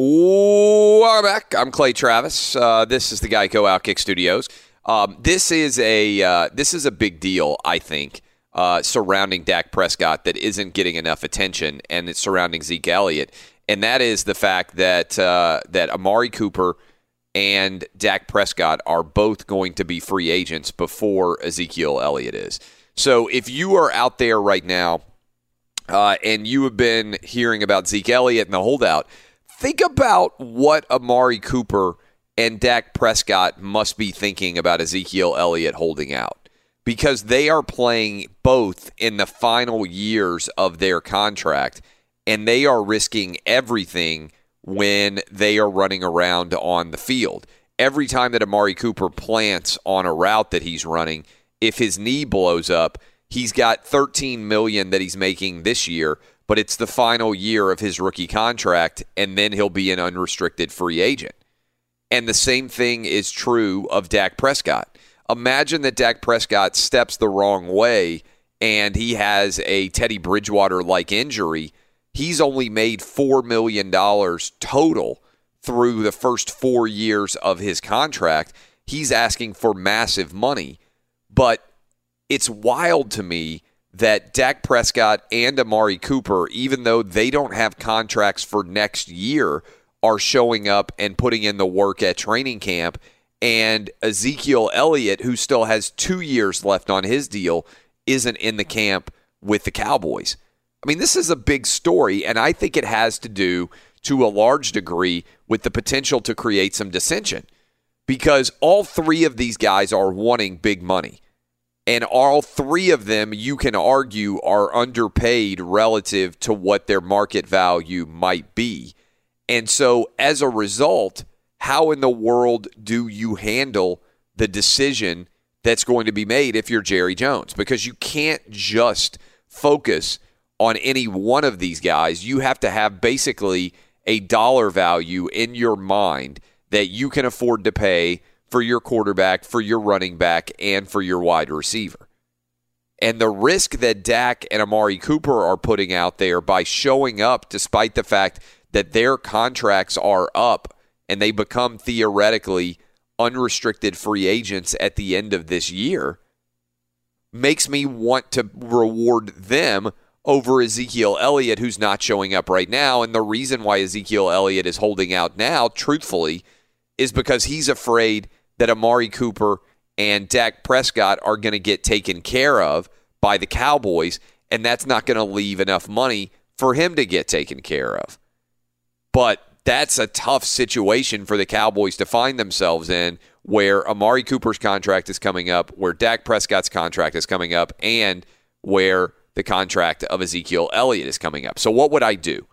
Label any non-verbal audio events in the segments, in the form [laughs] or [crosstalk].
Welcome back. I'm Clay Travis. Uh, this is the Geico Outkick Studios. Um, this is a uh, this is a big deal, I think, uh, surrounding Dak Prescott that isn't getting enough attention, and it's surrounding Zeke Elliott, and that is the fact that uh, that Amari Cooper and Dak Prescott are both going to be free agents before Ezekiel Elliott is. So if you are out there right now uh, and you have been hearing about Zeke Elliott and the holdout think about what Amari Cooper and Dak Prescott must be thinking about Ezekiel Elliott holding out because they are playing both in the final years of their contract and they are risking everything when they are running around on the field. Every time that Amari Cooper plants on a route that he's running, if his knee blows up, he's got 13 million that he's making this year but it's the final year of his rookie contract, and then he'll be an unrestricted free agent. And the same thing is true of Dak Prescott. Imagine that Dak Prescott steps the wrong way and he has a Teddy Bridgewater like injury. He's only made $4 million total through the first four years of his contract. He's asking for massive money. But it's wild to me that Dak Prescott and Amari Cooper, even though they don't have contracts for next year, are showing up and putting in the work at training camp. And Ezekiel Elliott, who still has two years left on his deal, isn't in the camp with the Cowboys. I mean, this is a big story, and I think it has to do to a large degree with the potential to create some dissension because all three of these guys are wanting big money. And all three of them, you can argue, are underpaid relative to what their market value might be. And so, as a result, how in the world do you handle the decision that's going to be made if you're Jerry Jones? Because you can't just focus on any one of these guys. You have to have basically a dollar value in your mind that you can afford to pay for your quarterback, for your running back, and for your wide receiver. And the risk that Dak and Amari Cooper are putting out there by showing up despite the fact that their contracts are up and they become theoretically unrestricted free agents at the end of this year makes me want to reward them over Ezekiel Elliott, who's not showing up right now. And the reason why Ezekiel Elliott is holding out now, truthfully, is because he's afraid that Amari Cooper and Dak Prescott are going to get taken care of by the Cowboys, and that's not going to leave enough money for him to get taken care of. But that's a tough situation for the Cowboys to find themselves in where Amari Cooper's contract is coming up, where Dak Prescott's contract is coming up, and where the contract of Ezekiel Elliott is coming up. So, what would I do?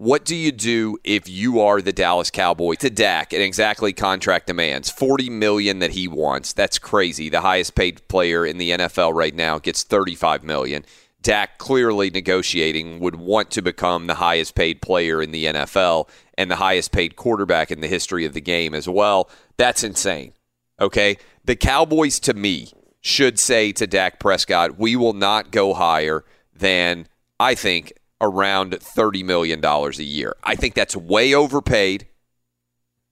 What do you do if you are the Dallas Cowboys to Dak and exactly contract demands? 40 million that he wants. That's crazy. The highest paid player in the NFL right now gets 35 million. Dak clearly negotiating would want to become the highest paid player in the NFL and the highest paid quarterback in the history of the game as well. That's insane. Okay? The Cowboys to me should say to Dak Prescott, we will not go higher than, I think, around $30 million a year. I think that's way overpaid,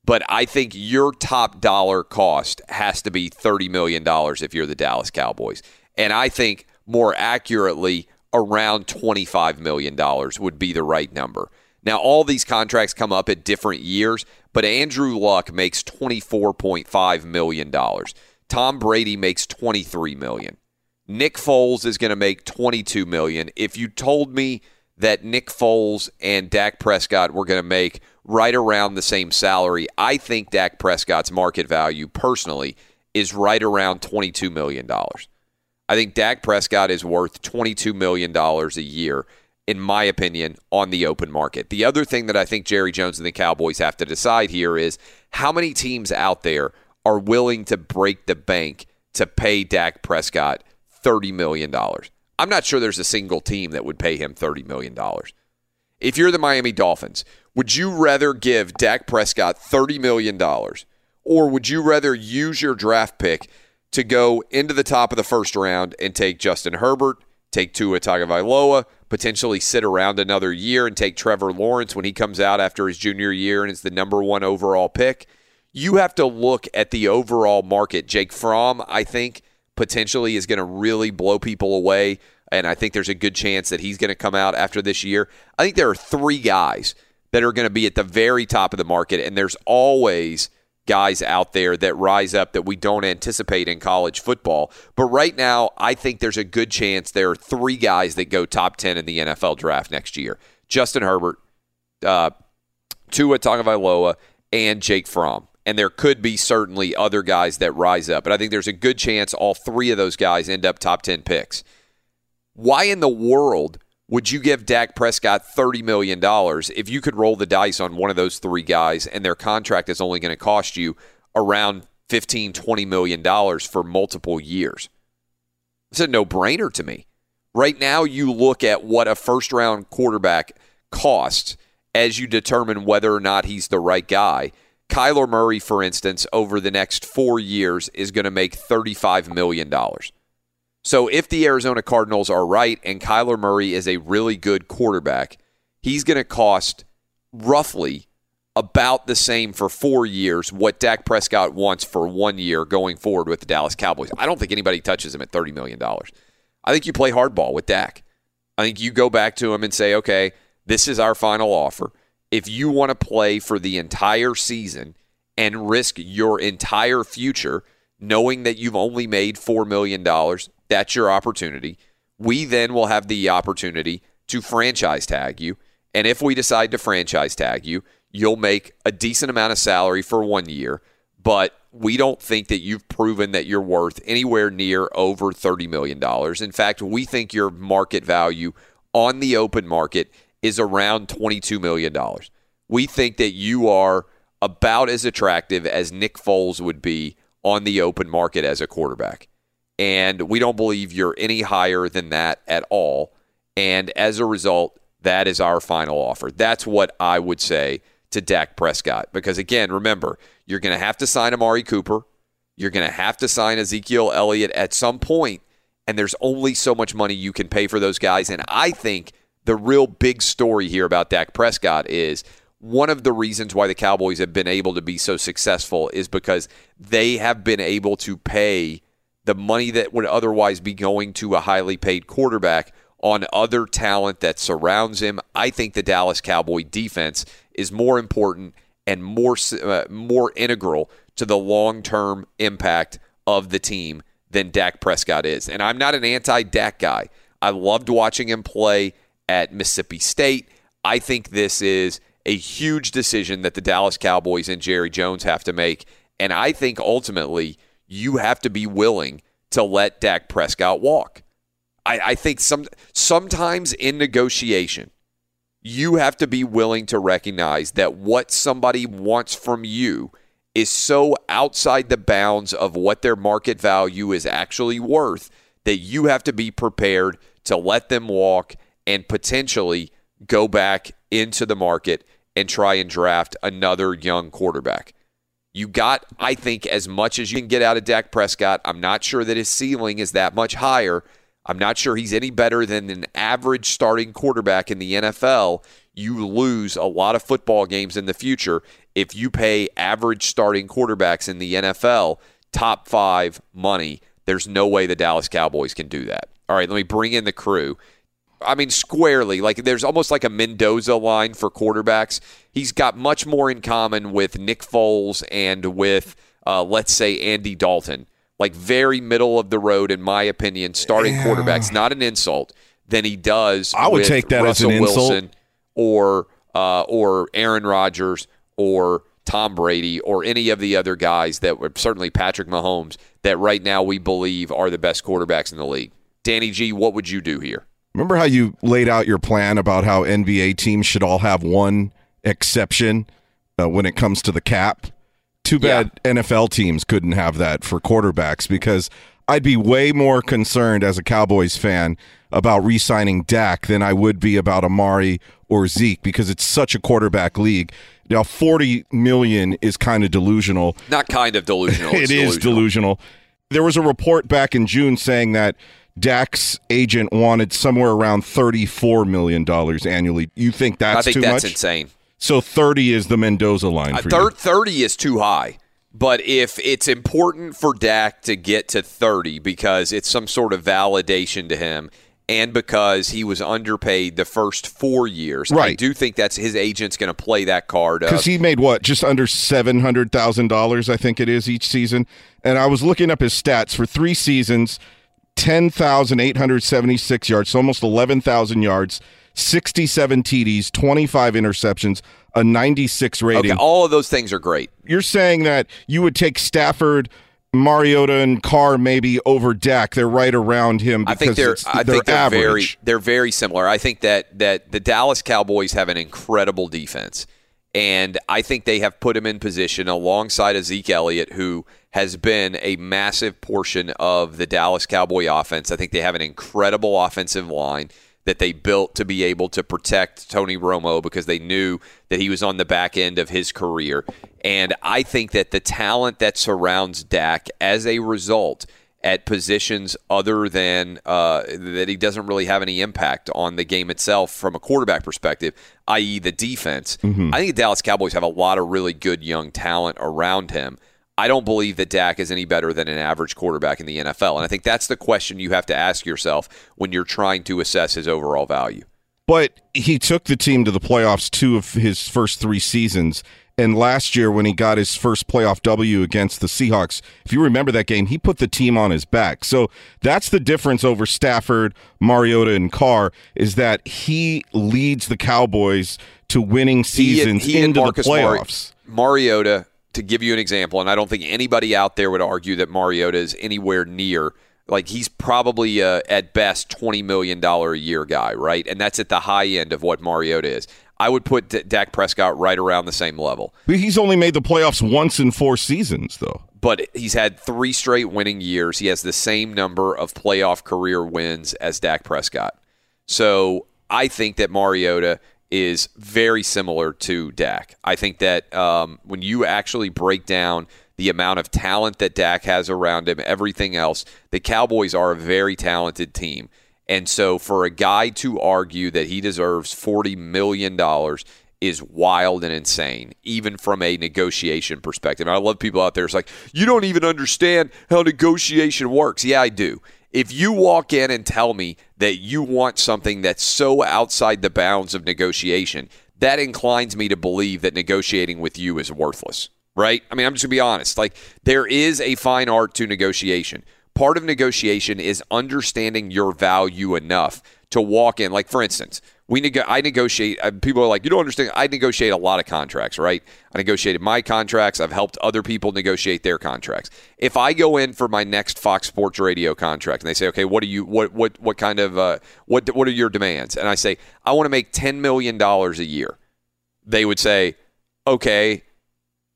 but I think your top dollar cost has to be $30 million if you're the Dallas Cowboys. And I think more accurately, around $25 million would be the right number. Now, all these contracts come up at different years, but Andrew Luck makes $24.5 million. Tom Brady makes $23 million. Nick Foles is going to make 22 million. If you told me that Nick Foles and Dak Prescott were going to make right around the same salary, I think Dak Prescott's market value personally is right around $22 million. I think Dak Prescott is worth $22 million a year, in my opinion, on the open market. The other thing that I think Jerry Jones and the Cowboys have to decide here is how many teams out there are willing to break the bank to pay Dak Prescott $30 million. I'm not sure there's a single team that would pay him $30 million. If you're the Miami Dolphins, would you rather give Dak Prescott $30 million or would you rather use your draft pick to go into the top of the first round and take Justin Herbert, take Tua Tagovailoa, potentially sit around another year and take Trevor Lawrence when he comes out after his junior year and is the number one overall pick? You have to look at the overall market. Jake Fromm, I think, potentially is going to really blow people away. And I think there's a good chance that he's going to come out after this year. I think there are three guys that are going to be at the very top of the market, and there's always guys out there that rise up that we don't anticipate in college football. But right now, I think there's a good chance there are three guys that go top 10 in the NFL draft next year Justin Herbert, uh, Tua Tagovailoa, and Jake Fromm and there could be certainly other guys that rise up. But I think there's a good chance all three of those guys end up top 10 picks. Why in the world would you give Dak Prescott $30 million if you could roll the dice on one of those three guys and their contract is only going to cost you around $15, $20 million for multiple years? It's a no brainer to me. Right now, you look at what a first round quarterback costs as you determine whether or not he's the right guy. Kyler Murray, for instance, over the next four years is going to make $35 million. So if the Arizona Cardinals are right and Kyler Murray is a really good quarterback, he's going to cost roughly about the same for four years what Dak Prescott wants for one year going forward with the Dallas Cowboys. I don't think anybody touches him at $30 million. I think you play hardball with Dak. I think you go back to him and say, okay, this is our final offer if you want to play for the entire season and risk your entire future, knowing that you've only made $4 million, that's your opportunity. We then will have the opportunity to franchise tag you. And if we decide to franchise tag you, you'll make a decent amount of salary for one year, but we don't think that you've proven that you're worth anywhere near over $30 million. In fact, we think your market value on the open market is around $22 million. We think that you are about as attractive as Nick Foles would be on the open market as a quarterback. And we don't believe you're any higher than that at all. And as a result, that is our final offer. That's what I would say to Dak Prescott. Because again, remember, you're going to have to sign Amari Cooper. You're going to have to sign Ezekiel Elliott at some point, and there's only so much money you can pay for those guys. And I think the real big story here about Dak Prescott is one of the reasons why the Cowboys have been able to be so successful is because they have been able to pay the money that would otherwise be going to a highly paid quarterback on other talent that surrounds him. I think the Dallas Cowboy defense is more important and more uh, more integral to the long-term impact of the team than Dak Prescott is. And I'm not an anti-Dak guy. I loved watching him play at Mississippi State. I think this is a huge decision that the Dallas Cowboys and Jerry Jones have to make. And I think ultimately you have to be willing to let Dak Prescott walk. I, I think some sometimes in negotiation, you have to be willing to recognize that what somebody wants from you is so outside the bounds of what their market value is actually worth that you have to be prepared to let them walk and potentially go back into the market and try and draft another young quarterback. You got, I think, as much as you can get out of Dak Prescott. I'm not sure that his ceiling is that much higher. I'm not sure he's any better than an average starting quarterback in the NFL. You lose a lot of football games in the future if you pay average starting quarterbacks in the NFL top five money. There's no way the Dallas Cowboys can do that. All right, let me bring in the crew. I mean, squarely, like there's almost like a Mendoza line for quarterbacks. He's got much more in common with Nick Foles and with, uh, let's say, Andy Dalton. Like very middle of the road, in my opinion, starting Yeah. quarterbacks, not an insult, than he does. I would with take that as Russell an insult. Wilson or uh, or Aaron Rodgers or Tom Brady or any of the other guys that were certainly Patrick Mahomes that right now we believe are the best quarterbacks in the league. Danny G, what would you do here? Remember how you laid out your plan about how NBA teams should all have one exception uh, when it comes to the cap? Too bad NFL teams couldn't have that for quarterbacks because I'd be way more concerned as a Cowboys fan about re signing Dak than I would be about Amari or Zeke because it's such a quarterback league. Now, 40 million is kind of delusional. Not kind of delusional. [laughs] It it's is delusional. There was a report back in June saying that Dak's agent wanted somewhere around thirty-four million dollars annually. You think that's I think too that's much? insane. So thirty is the Mendoza line Uh, for thir- you. 30 is too high. But if it's important for Dak to get to 30 because it's some sort of validation to him and because he was underpaid the first four years, right. I do think that's his agent's going to play that card. Because he made what, just under seven hundred thousand dollars, I think it is each season. And I was looking up his stats for three seasons: ten thousand eight hundred seventy-six yards, so almost eleven thousand yards, sixty-seven TDs, twenty-five interceptions, a ninety-six rating. okay, all of those things are great. you're saying that you would take Stafford, Mariota, and Carr maybe over Dak. They're right around him I because think they're I think they're average. very they're very similar. I think that that the Dallas Cowboys have an incredible defense. And I think they have put him in position alongside Zeke Elliott, who has been a massive portion of the Dallas Cowboy offense. I think they have an incredible offensive line that they built to be able to protect Tony Romo because they knew that he was on the back end of his career. And I think that the talent that surrounds Dak as a result at positions other than uh, that he doesn't really have any impact on the game itself from a quarterback perspective, i.e., the defense. Mm-hmm. I think the Dallas Cowboys have a lot of really good young talent around him. I don't believe that Dak is any better than an average quarterback in the NFL. And I think that's the question you have to ask yourself when you're trying to assess his overall value. But he took the team to the playoffs two of his first three seasons. And last year, when he got his first playoff W against the Seahawks, if you remember that game, he put the team on his back. So that's the difference over Stafford, Mariota, and Carr is that he leads the Cowboys to winning He and- seasons he into the playoffs. Mariota, to give you an example, and I don't think anybody out there would argue that Mariota is anywhere near. Like he's probably uh, at best twenty million dollar a year guy, right? And that's at the high end of what Mariota is. I would put D- Dak Prescott right around the same level, But he's only made the playoffs once in four seasons, though. but he's had three straight winning years. He has the same number of playoff career wins as Dak Prescott. So I think that Mariota is very similar to Dak. I think that um, when you actually break down the amount of talent that Dak has around him, everything else, the Cowboys are a very talented team. And so for a guy to argue that he deserves $40 million is wild and insane, even from a negotiation perspective. And I love people out there. It's like, you don't even understand how negotiation works. Yeah, I do. If you walk in and tell me that you want something that's so outside the bounds of negotiation, that inclines me to believe that negotiating with you is worthless, right? I mean, I'm just going to be honest. Like, there is a fine art to negotiation. Part of negotiation is understanding your value enough to walk in. Like, for instance, we nego- I negotiate. Uh, people are like, you don't understand. I negotiate a lot of contracts, right? I negotiated my contracts. I've helped other people negotiate their contracts. If I go in for my next Fox Sports Radio contract and they say, okay, what do you, what, what, what kind of, uh, what, what are your demands? And I say, I want to make ten million dollars a year. They would say, okay,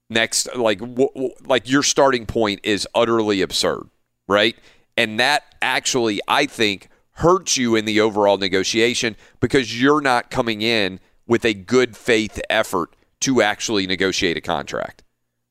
next, like, w- w- like your starting point is utterly absurd, right? And that actually, I think hurts you in the overall negotiation because you're not coming in with a good faith effort to actually negotiate a contract.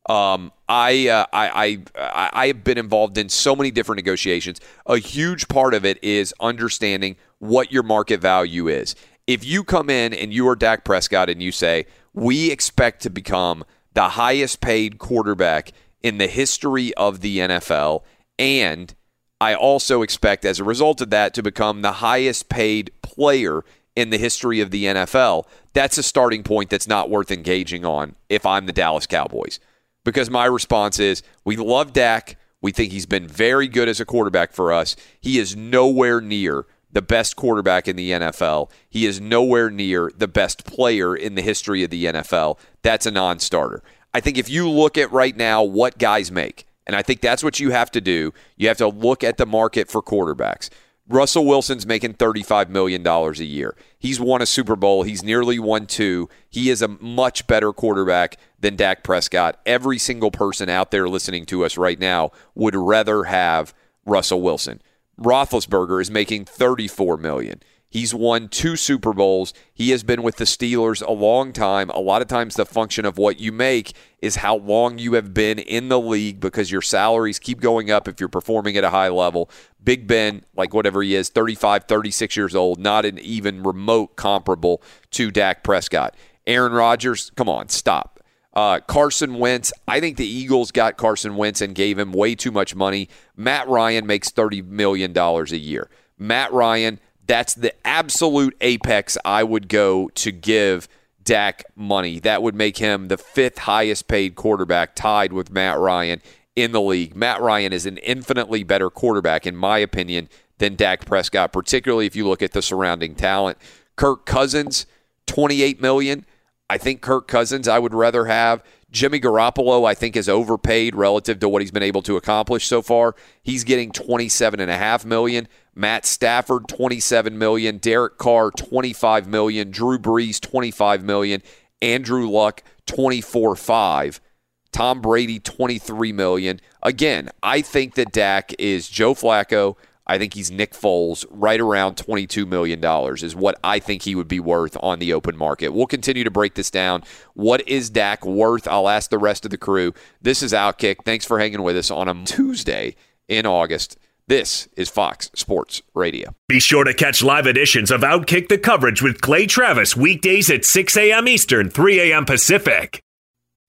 Um, I, uh, I, I, I have been involved in so many different negotiations. A huge part of it is understanding what your market value is. If you come in and you are Dak Prescott and you say, we expect to become the highest paid quarterback in the history of the NFL and I also expect, as a result of that, to become the highest paid player in the history of the NFL. That's a starting point that's not worth engaging on if I'm the Dallas Cowboys. Because my response is we love Dak. We think he's been very good as a quarterback for us. He is nowhere near the best quarterback in the NFL. He is nowhere near the best player in the history of the NFL. That's a non starter. I think if you look at right now what guys make, and I think that's what you have to do. You have to look at the market for quarterbacks. Russell Wilson's making $35 million a year. He's won a Super Bowl. He's nearly won two. He is a much better quarterback than Dak Prescott. Every single person out there listening to us right now would rather have Russell Wilson. Roethlisberger is making $34 million. He's won two Super Bowls. He has been with the Steelers a long time. A lot of times, the function of what you make is how long you have been in the league because your salaries keep going up if you're performing at a high level. Big Ben, like whatever he is, 35, 36 years old, not an even remote comparable to Dak Prescott. Aaron Rodgers, come on, stop. Uh, Carson Wentz, I think the Eagles got Carson Wentz and gave him way too much money. Matt Ryan makes $30 million a year. Matt Ryan, that's the absolute apex I would go to give Dak money. That would make him the fifth highest paid quarterback, tied with Matt Ryan in the league. Matt Ryan is an infinitely better quarterback, in my opinion, than Dak Prescott, particularly if you look at the surrounding talent. Kirk Cousins, 28 million. I think Kirk Cousins I would rather have. Jimmy Garoppolo, I think, is overpaid relative to what he's been able to accomplish so far. He's getting 27.5 million. Matt Stafford, 27 million. Derek Carr, 25 million. Drew Brees, 25 million. Andrew Luck, 24.5. Tom Brady, 23 million. Again, I think that Dak is Joe Flacco. I think he's Nick Foles, right around $22 million is what I think he would be worth on the open market. We'll continue to break this down. What is Dak worth? I'll ask the rest of the crew. This is Outkick. Thanks for hanging with us on a Tuesday in August. This is Fox Sports Radio. Be sure to catch live editions of Outkick the coverage with Clay Travis weekdays at 6 a.m. Eastern, 3 a.m. Pacific.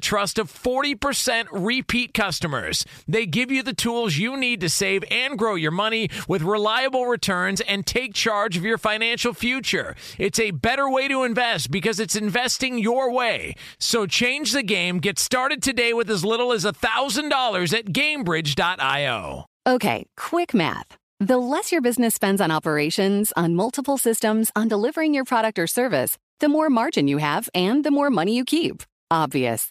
trust of 40% repeat customers. They give you the tools you need to save and grow your money with reliable returns and take charge of your financial future. It's a better way to invest because it's investing your way. So change the game. Get started today with as little as $1,000 at gainbridge.io. Okay, quick math. The less your business spends on operations, on multiple systems, on delivering your product or service, the more margin you have and the more money you keep. Obvious.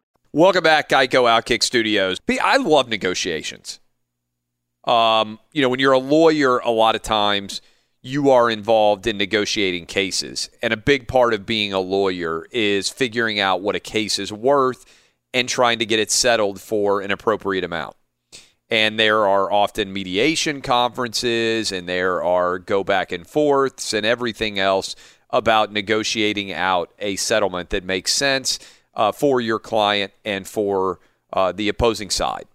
Welcome back, Geico Outkick Studios. I love negotiations. Um, you know, when you're a lawyer, a lot of times you are involved in negotiating cases. And a big part of being a lawyer is figuring out what a case is worth and trying to get it settled for an appropriate amount. And there are often mediation conferences and there are go back and forths and everything else about negotiating out a settlement that makes sense uh, for your client and for uh, the opposing side.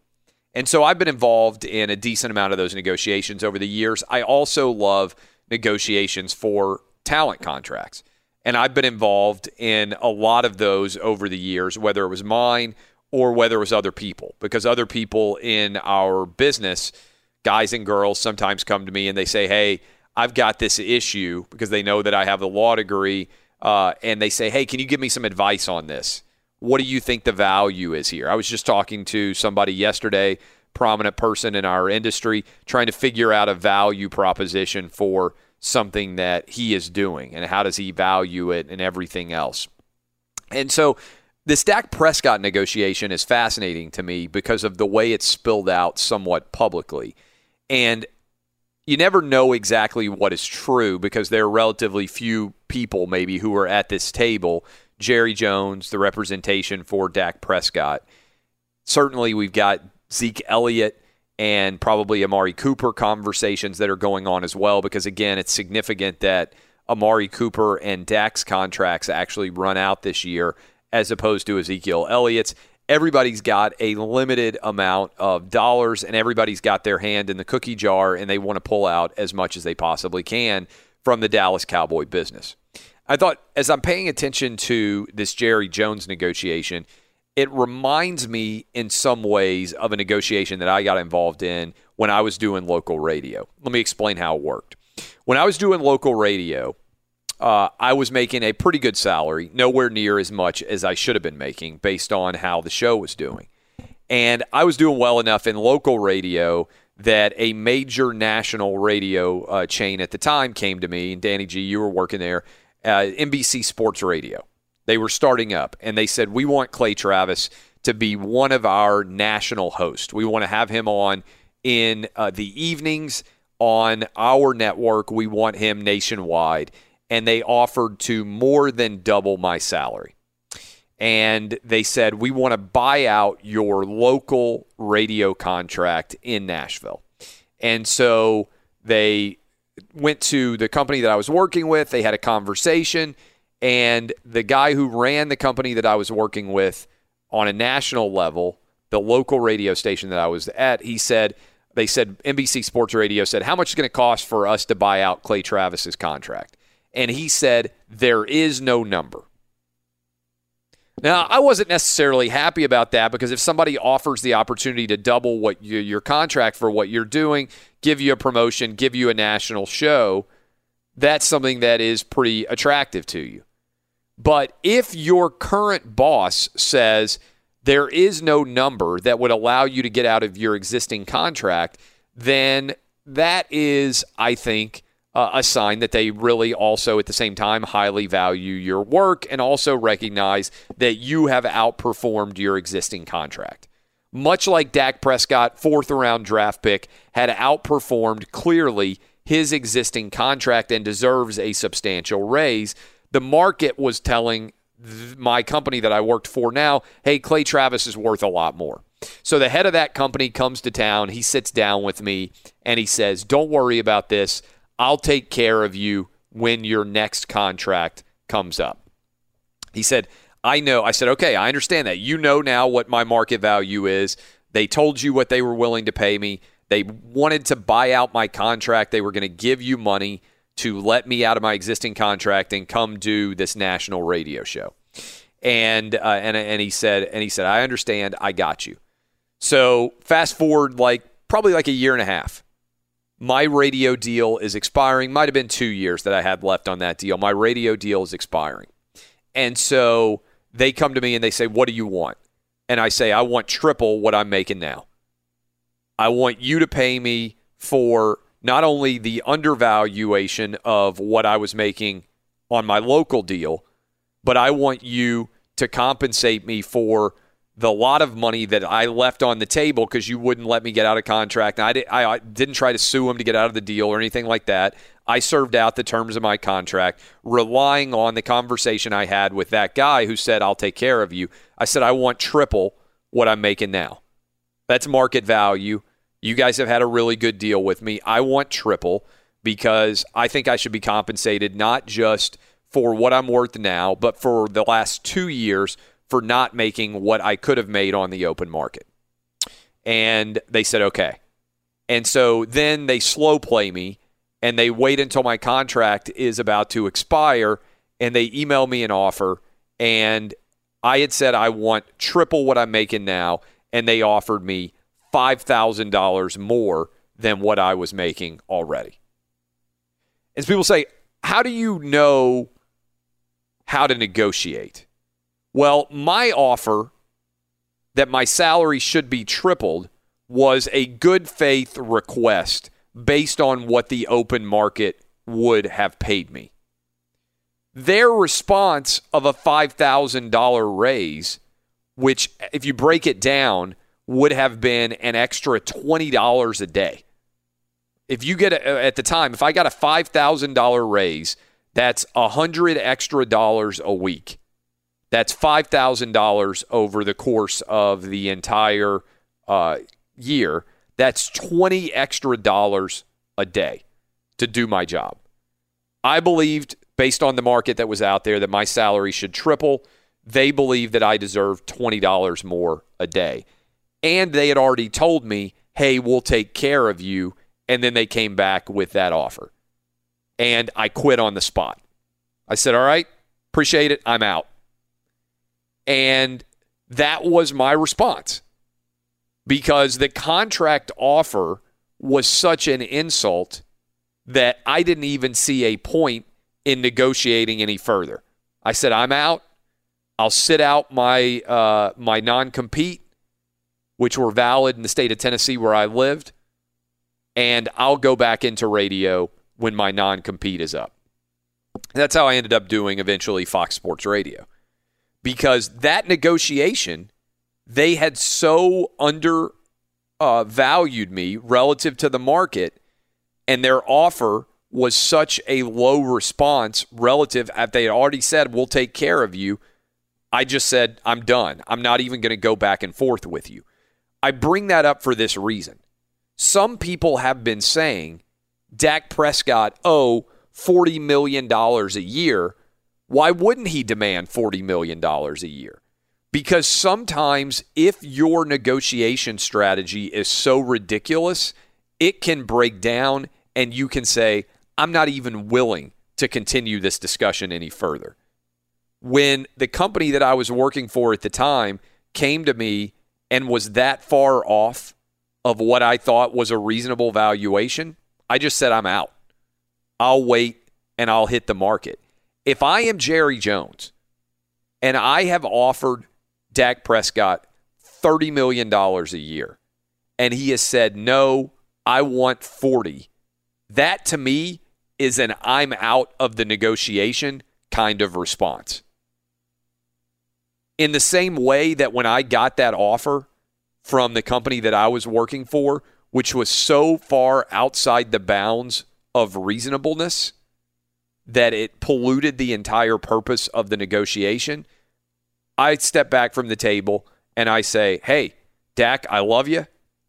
And so I've been involved in a decent amount of those negotiations over the years. I also love negotiations for talent contracts. And I've been involved in a lot of those over the years, whether it was mine or whether it was other people, because other people in our business, guys and girls, sometimes come to me and they say, Hey, I've got this issue because they know that I have the law degree. Uh, and they say, Hey, can you give me some advice on this? What do you think the value is here? I was just talking to somebody yesterday, prominent person in our industry, trying to figure out a value proposition for something that he is doing and how does he value it and everything else. And so this Dak Prescott negotiation is fascinating to me because of the way it's spilled out somewhat publicly. And you never know exactly what is true because there are relatively few people, maybe, who are at this table Jerry Jones, the representation for Dak Prescott. Certainly, we've got Zeke Elliott and probably Amari Cooper conversations that are going on as well, because again, it's significant that Amari Cooper and Dak's contracts actually run out this year as opposed to Ezekiel Elliott's. Everybody's got a limited amount of dollars and everybody's got their hand in the cookie jar and they want to pull out as much as they possibly can from the Dallas Cowboy business. I thought as I'm paying attention to this Jerry Jones negotiation, it reminds me in some ways of a negotiation that I got involved in when I was doing local radio. Let me explain how it worked. When I was doing local radio, uh, I was making a pretty good salary, nowhere near as much as I should have been making based on how the show was doing. And I was doing well enough in local radio that a major national radio uh, chain at the time came to me, and Danny G, you were working there, uh, NBC Sports Radio. They were starting up, and they said, We want Clay Travis to be one of our national hosts. We want to have him on in uh, the evenings on our network. We want him nationwide and they offered to more than double my salary. And they said, We want to buy out your local radio contract in Nashville. And so they went to the company that I was working with. They had a conversation. And the guy who ran the company that I was working with on a national level, the local radio station that I was at, he said, they said, NBC Sports Radio said, How much is going to cost for us to buy out Clay Travis's contract? And he said, There is no number. Now, I wasn't necessarily happy about that because if somebody offers the opportunity to double what you, your contract for what you're doing, give you a promotion, give you a national show, that's something that is pretty attractive to you. But if your current boss says there is no number that would allow you to get out of your existing contract, then that is, I think, uh, a sign that they really also, at the same time, highly value your work and also recognize that you have outperformed your existing contract. Much like Dak Prescott, fourth round draft pick, had outperformed clearly his existing contract and deserves a substantial raise. The market was telling my company that I worked for now, hey, Clay Travis is worth a lot more. So the head of that company comes to town. He sits down with me and he says, Don't worry about this. I'll take care of you when your next contract comes up. He said, I know. I said, okay, I understand that. You know now what my market value is. They told you what they were willing to pay me. They wanted to buy out my contract. They were going to give you money to let me out of my existing contract and come do this national radio show. And uh, and and he said and he said I understand. I got you. So fast forward like probably like a year and a half my radio deal is expiring. Might have been two years that I had left on that deal. My radio deal is expiring. And so they come to me and they say, What do you want? And I say, I want triple what I'm making now. I want you to pay me for not only the undervaluation of what I was making on my local deal, but I want you to compensate me for the lot of money that I left on the table because you wouldn't let me get out of contract. I, did, I, I didn't try to sue him to get out of the deal or anything like that. I served out the terms of my contract, relying on the conversation I had with that guy who said, I'll take care of you. I said, I want triple what I'm making now. That's market value. You guys have had a really good deal with me. I want triple because I think I should be compensated not just for what I'm worth now, but for the last two years for not making what I could have made on the open market. And they said, okay. And so then they slow play me and they wait until my contract is about to expire and they email me an offer. And I had said, I want triple what I'm making now. And they offered me $5,000 more than what I was making already. As people say, how do you know how to negotiate? Well, my offer that my salary should be tripled was a good faith request based on what the open market would have paid me. Their response of a $5,000 raise, which, if you break it down, would have been an extra $20 a day. If you get a, at the time, if I got a $5,000 raise, that's a 100 extra dollars a week. That's $5,000 over the course of the entire uh, year. That's 20 extra dollars a day to do my job. I believed, based on the market that was out there, that my salary should triple. they believe that I deserve $20 more a day. And they had already told me, hey, we'll take care of you. And then they came back with that offer. And I quit on the spot. I said, all right, appreciate it. I'm out. And that was my response because the contract offer was such an insult that I didn't even see a point in negotiating any further. I said, I'm out. I'll sit out my uh, my non compete, which were valid in the state of Tennessee where I lived, and I'll go back into radio when my non compete is up. That's how I ended up doing eventually Fox Sports Radio. Because that negotiation, they had so undervalued uh, me relative to the market, and their offer was such a low response relative. At they had already said, "We'll take care of you." I just said, "I'm done. I'm not even going to go back and forth with you." I bring that up for this reason. Some people have been saying Dak Prescott owe $40 million a year. Why wouldn't he demand $40 million a year? Because sometimes, if your negotiation strategy is so ridiculous, it can break down and you can say, I'm not even willing to continue this discussion any further. When the company that I was working for at the time came to me and was that far off of what I thought was a reasonable valuation, I just said, I'm out. I'll wait and I'll hit the market. If I am Jerry Jones and I have offered Dak Prescott $30 million a year and he has said, no, I want 40, that to me is an I'm out of the negotiation kind of response. In the same way that when I got that offer from the company that I was working for, which was so far outside the bounds of reasonableness that it polluted the entire purpose of the negotiation, I step back from the table and I say, Hey, Dak, I love you.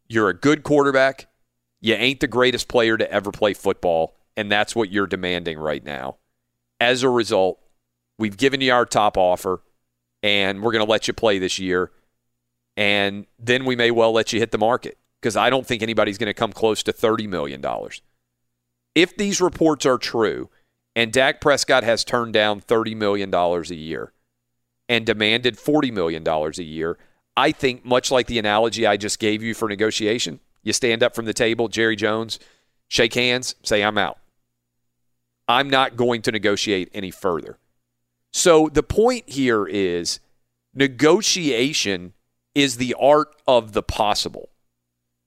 You're a good quarterback. You ain't the greatest player to ever play football, and that's what you're demanding right now. As a result, we've given you our top offer, and we're going to let you play this year. And then we may well let you hit the market because I don't think anybody's going to come close to $30 million. If these reports are true, and Dak Prescott has turned down $30 million a year and demanded $40 million a year, I think, much like the analogy I just gave you for negotiation, you stand up from the table, Jerry Jones, shake hands, say, I'm out. I'm not going to negotiate any further. So the point here is negotiation is the art of the possible.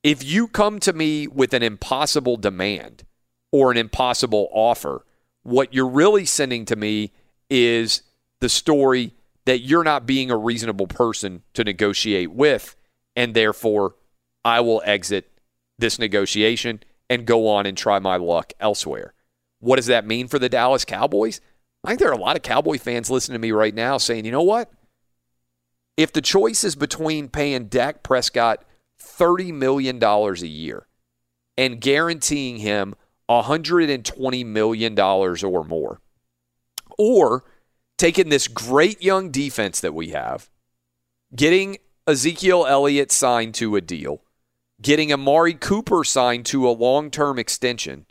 If you come to me with an impossible demand or an impossible offer, what you're really sending to me is the story that you're not being a reasonable person to negotiate with, and therefore I will exit this negotiation and go on and try my luck elsewhere. What does that mean for the Dallas Cowboys? I think there are a lot of Cowboy fans listening to me right now saying, you know what? If the choice is between paying Dak Prescott $30 million a year and guaranteeing him $120 million or more, or taking this great young defense that we have, getting Ezekiel Elliott signed to a deal, getting Amari Cooper signed to a long term extension,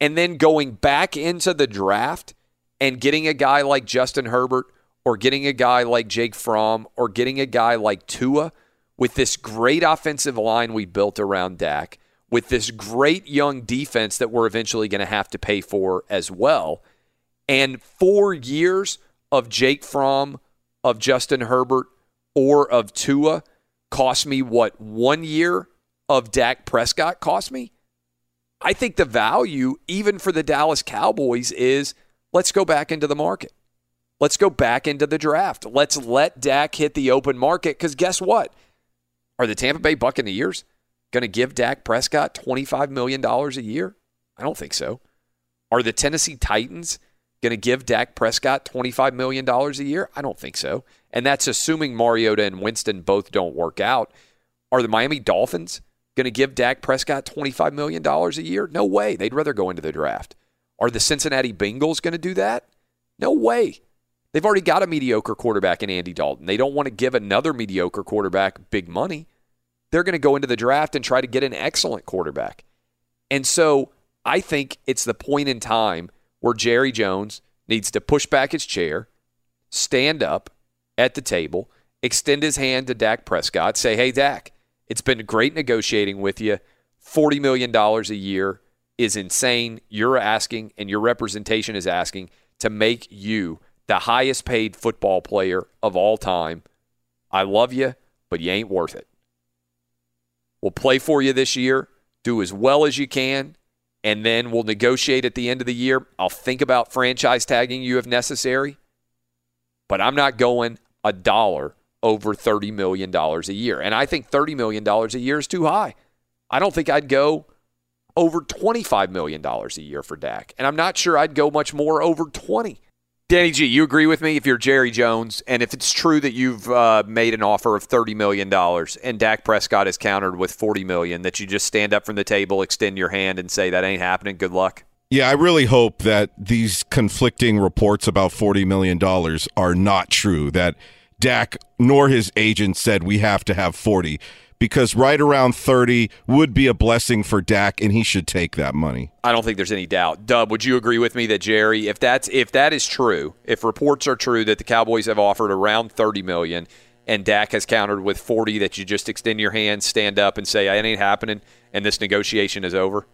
and then going back into the draft and getting a guy like Justin Herbert or getting a guy like Jake Fromm or getting a guy like Tua with this great offensive line we built around Dak, with this great young defense that we're eventually going to have to pay for as well, and four years of Jake Fromm, of Justin Herbert, or of Tua cost me what one year of Dak Prescott cost me? I think the value, even for the Dallas Cowboys, is let's go back into the market. Let's go back into the draft. Let's let Dak hit the open market because guess what? Are the Tampa Bay Buccaneers going to give Dak Prescott $25 million a year? I don't think so. Are the Tennessee Titans going to give Dak Prescott $25 million a year? I don't think so. And that's assuming Mariota and Winston both don't work out. Are the Miami Dolphins going to give Dak Prescott $25 million a year? No way. They'd rather go into the draft. Are the Cincinnati Bengals going to do that? No way. They've already got a mediocre quarterback in Andy Dalton. They don't want to give another mediocre quarterback big money. They're going to go into the draft and try to get an excellent quarterback. And so I think it's the point in time where Jerry Jones needs to push back his chair, stand up at the table, extend his hand to Dak Prescott, say, Hey, Dak, it's been great negotiating with you. $40 million a year is insane. You're asking, and your representation is asking to make you the highest paid football player of all time. I love you, but you ain't worth it. We'll play for you this year, do as well as you can, and then we'll negotiate at the end of the year. I'll think about franchise tagging you if necessary, but I'm not going a dollar over $30 million a year. And I think $30 million a year is too high. I don't think I'd go over $25 million a year for Dak. And I'm not sure I'd go much more over 20. Danny G, you agree with me if you're Jerry Jones, and if it's true that you've uh, made an offer of $30 million and Dak Prescott is countered with 40 million, that you just stand up from the table, extend your hand, and say, that ain't happening, good luck? Yeah, I really hope that these conflicting reports about $40 million are not true, that Dak nor his agent said we have to have 40 because right around 30 would be a blessing for Dak and he should take that money. I don't think there's any doubt. Dub, would you agree with me that Jerry, if that's if that is true, if reports are true that the Cowboys have offered around 30 million and Dak has countered with 40 that you just extend your hand, stand up and say it ain't happening and this negotiation is over?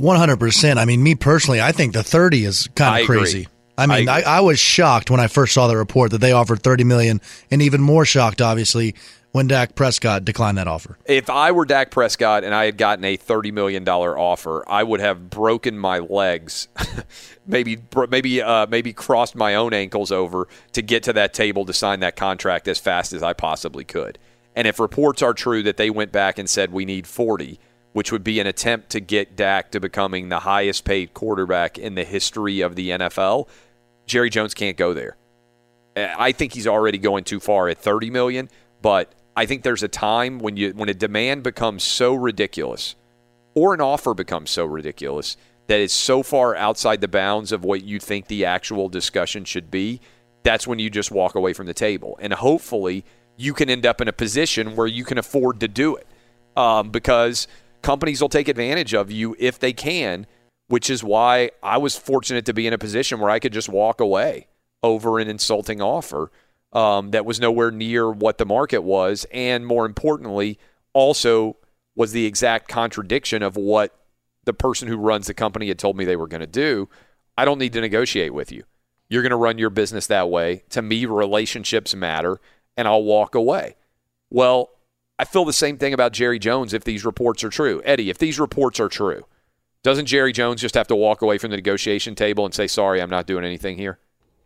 100%. I mean, me personally, I think the 30 is kind of crazy. I mean, I, I, I, was shocked when I first saw the report that they offered 30 million and even more shocked obviously when Dak Prescott declined that offer. If I were Dak Prescott and I had gotten a $30 million offer, I would have broken my legs, [laughs] maybe maybe uh, maybe crossed my own ankles over to get to that table to sign that contract as fast as I possibly could. And if reports are true that they went back and said we need 40, which would be an attempt to get Dak to becoming the highest paid quarterback in the history of the NFL, Jerry Jones can't go there. I think he's already going too far at 30 million, but I think there's a time when you when a demand becomes so ridiculous or an offer becomes so ridiculous that it's so far outside the bounds of what you think the actual discussion should be, that's when you just walk away from the table. And hopefully you can end up in a position where you can afford to do it um, because companies will take advantage of you if they can, which is why I was fortunate to be in a position where I could just walk away over an insulting offer um, that was nowhere near what the market was, and more importantly, also was the exact contradiction of what the person who runs the company had told me they were going to do. I don't need to negotiate with you. You're going to run your business that way. To me, relationships matter, and I'll walk away. Well, I feel the same thing about Jerry Jones if these reports are true. Eddie, if these reports are true, doesn't Jerry Jones just have to walk away from the negotiation table and say, sorry, I'm not doing anything here?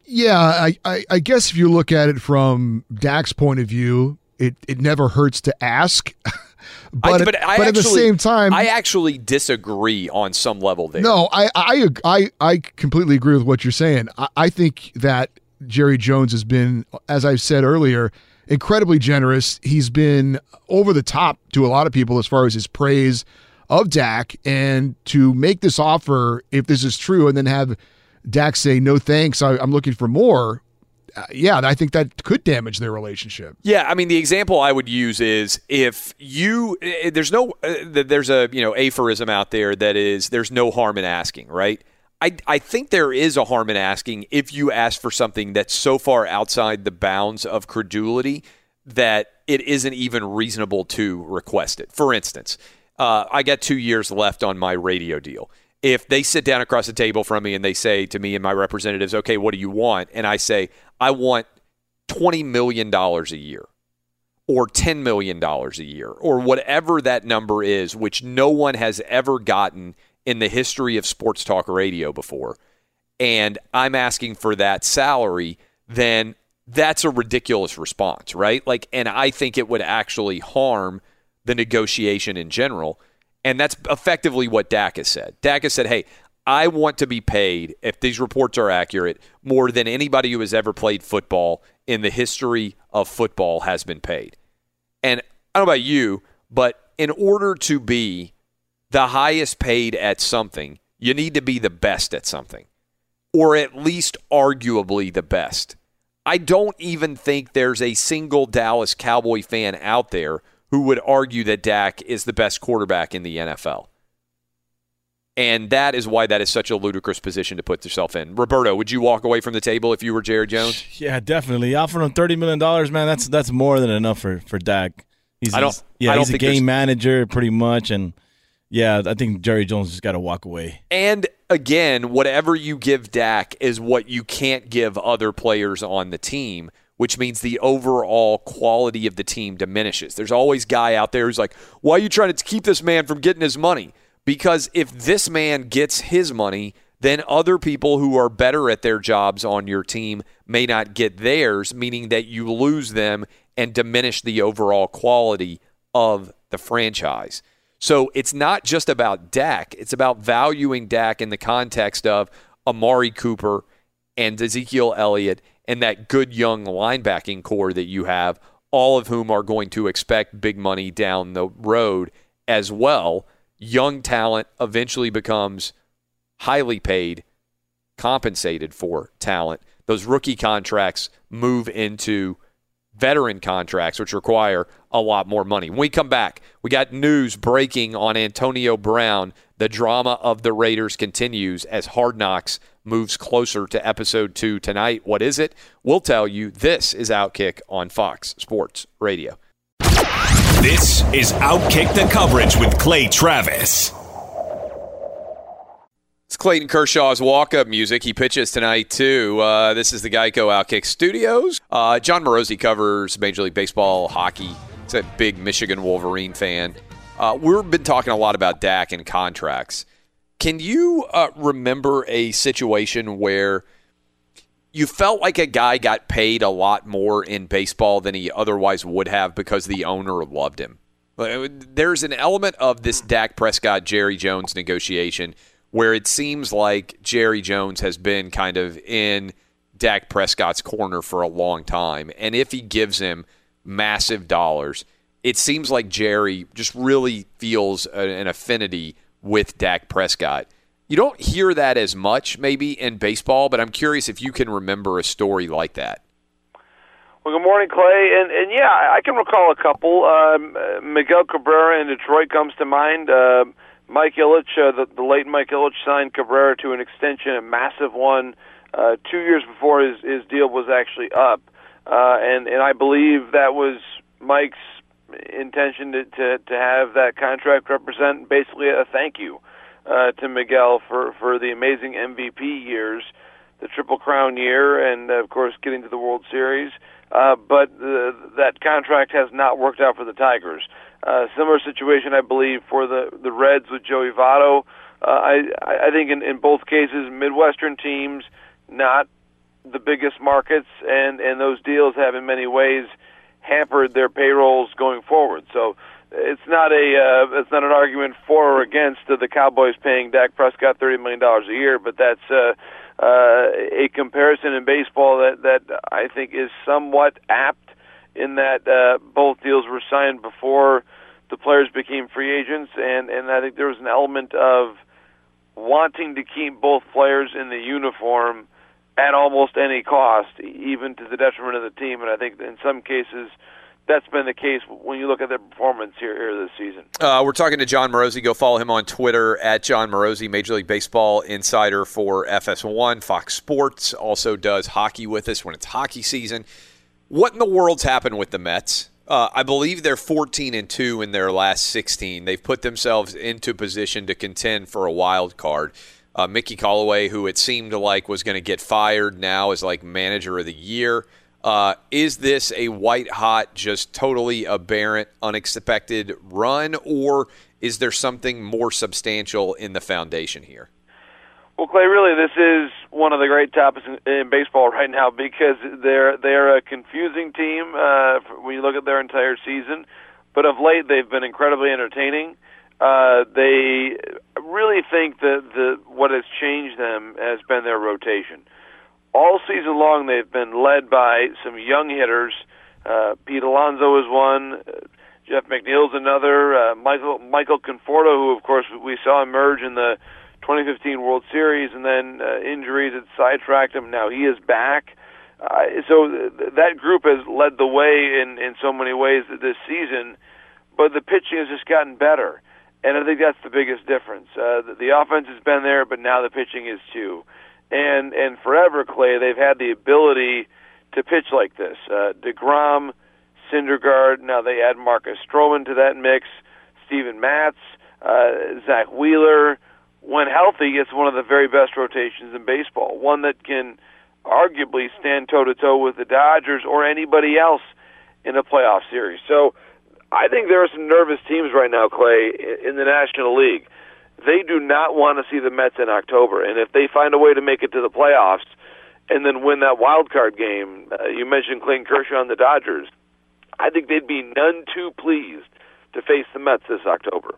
Yeah, I, I, I, guess if you look at it from Dak's point of view, it, it never hurts to ask. [laughs] but I, but, at, I but actually, at the same time, I actually disagree on some level there. No, I I I, I completely agree with what you're saying. I, I think that Jerry Jones has been, as I've said earlier, incredibly generous. He's been over the top to a lot of people as far as his praise of Dak, and to make this offer, if this is true, and then have Dak say, no thanks, I, am looking for more, uh, yeah, I think that could damage their relationship. Yeah, I mean, the example I would use is if you, eh, there's no, uh, there's a, you know, aphorism out there that is, there's no harm in asking, right? I, I think there is a harm in asking if you ask for something that's so far outside the bounds of credulity that it isn't even reasonable to request it. For instance, uh, I got two years left on my radio deal if they sit down across the table from me and they say to me and my representatives, okay, what do you want? And I say, I want $20 million a year or $10 million a year or whatever that number is, which no one has ever gotten in the history of sports talk radio before. And I'm asking for that salary, then that's a ridiculous response, right? Like, and I think it would actually harm the negotiation in general and that's effectively what Dak has said. Dak has said, hey, I want to be paid, if these reports are accurate, more than anybody who has ever played football in the history of football has been paid. And I don't know about you, but in order to be the highest paid at something, you need to be the best at something, or at least arguably the best. I don't even think there's a single Dallas Cowboy fan out there who would argue that Dak is the best quarterback in the NFL. And that is why that is such a ludicrous position to put yourself in. Roberto, would you walk away from the table if you were Jerry Jones? Yeah, definitely. Offering him thirty million dollars, man, that's that's more than enough for for Dak. He's, I don't- he's- yeah, I don't he's a think there's- game manager pretty much, and yeah, I think Jerry Jones just got to walk away. And again, whatever you give Dak is what you can't give other players on the team, which means the overall quality of the team diminishes. There's always guy out there who's like, "Why are you trying to keep this man from getting his money?" Because if this man gets his money, then other people who are better at their jobs on your team may not get theirs, meaning that you lose them and diminish the overall quality of the franchise. So it's not just about Dak, it's about valuing Dak in the context of Amari Cooper and Ezekiel Elliott and that good young linebacking corps that you have, all of whom are going to expect big money down the road as well. Young talent eventually becomes highly paid, compensated for talent. Those rookie contracts move into veteran contracts, which require a lot more money. When we come back, we got news breaking on Antonio Brown. The drama of the Raiders continues as Hard Knocks moves closer to episode two tonight. What is it? We'll tell you. This is Outkick on Fox Sports Radio. This is Outkick the Coverage with Clay Travis. It's Clayton Kershaw's walk-up music. He pitches tonight too. Uh, this is the Geico Outkick Studios. Uh, Jon Morosi covers Major League Baseball, hockey. He's a big Michigan Wolverine fan. Uh, we've been talking a lot about Dak and contracts. Can you uh, remember a situation where you felt like a guy got paid a lot more in baseball than he otherwise would have because the owner loved him? Uh, There's an element of this Dak Prescott Jerry Jones negotiation where it seems like Jerry Jones has been kind of in Dak Prescott's corner for a long time. And if he gives him massive dollars, it seems like Jerry just really feels an affinity with Dak Prescott. You don't hear that as much maybe in baseball, but I'm curious if you can remember a story like that. Well, good morning, Clay. And and yeah, I can recall a couple. Um, Miguel Cabrera in Detroit comes to mind. Uh, Mike Ilitch, uh, the, the late Mike Ilitch, signed Cabrera to an extension, a massive one, uh, two years before his his deal was actually up. Uh, and and I believe that was Mike's intention to to, to have that contract represent basically a thank you uh, to Miguel for for the amazing MVP years, the Triple Crown year, and of course getting to the World Series. Uh, but the, that contract has not worked out for the Tigers. Uh, similar situation, I believe, for the the Reds with Joey Votto. Uh, I I think in, in both cases, Midwestern teams, not the biggest markets, and and those deals have in many ways hampered their payrolls going forward. So it's not a uh, it's not an argument for or against the Cowboys paying Dak Prescott thirty million dollars a year, but that's uh, uh, a comparison in baseball that that I think is somewhat apt in that uh, both deals were signed before the players became free agents, and and I think there was an element of wanting to keep both players in the uniform at almost any cost, even to the detriment of the team. And I think in some cases that's been the case when you look at their performance here, here this season. Uh, we're talking to Jon Morosi. Go follow him on Twitter at Jon Morosi, Major League Baseball insider for FS1. Fox Sports also does hockey with us when it's hockey season. What in the world's happened with the Mets? Uh, I believe they're 14 and two in their last 16. They've put themselves into position to contend for a wild card. Uh, Mickey Callaway, who it seemed like was going to get fired, now is like manager of the year. Uh, is this a white hot, just totally aberrant, unexpected run, or is there something more substantial in the foundation here? Well, Clay, really, this is one of the great topics in, in baseball right now because they're they're a confusing team uh, when you look at their entire season. But of late, they've been incredibly entertaining. Uh, they really think that the what has changed them has been their rotation. All season long, they've been led by some young hitters. Uh, Pete Alonso is one. Uh, Jeff McNeil's another. Uh, Michael Michael Conforto, who of course we saw emerge in the 2015 World Series, and then uh, injuries had sidetracked him. Now he is back. Uh, so th- that group has led the way in in so many ways this season, but the pitching has just gotten better, and I think that's the biggest difference. Uh, the, the offense has been there, but now the pitching is too, and and forever, Clay, they've had the ability to pitch like this. Uh, Degrom, Syndergaard. Now they add Marcus Stroman to that mix. Steven Matz, uh, Zack Wheeler. When healthy, it's one of the very best rotations in baseball. One that can arguably stand toe to toe with the Dodgers or anybody else in a playoff series. So I think there are some nervous teams right now, Clay, in the National League. They do not want to see the Mets in October, and if they find a way to make it to the playoffs and then win that wild card game, uh, you mentioned Clayton Kershaw and the Dodgers. I think they'd be none too pleased to face the Mets this October.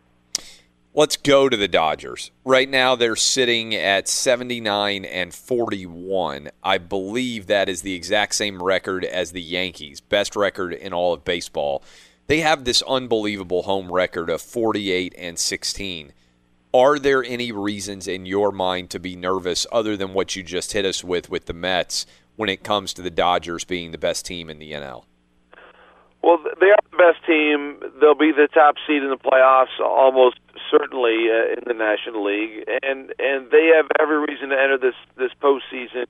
Let's go to the Dodgers. Right now, they're sitting at 79 and 41. I believe that is the exact same record as the Yankees, best record in all of baseball. They have this unbelievable home record of 48 and 16. Are there any reasons in your mind to be nervous other than what you just hit us with with the Mets when it comes to the Dodgers being the best team in the NL? Well, they are the best team. They'll be the top seed in the playoffs almost certainly uh, in the National League, and and they have every reason to enter this this postseason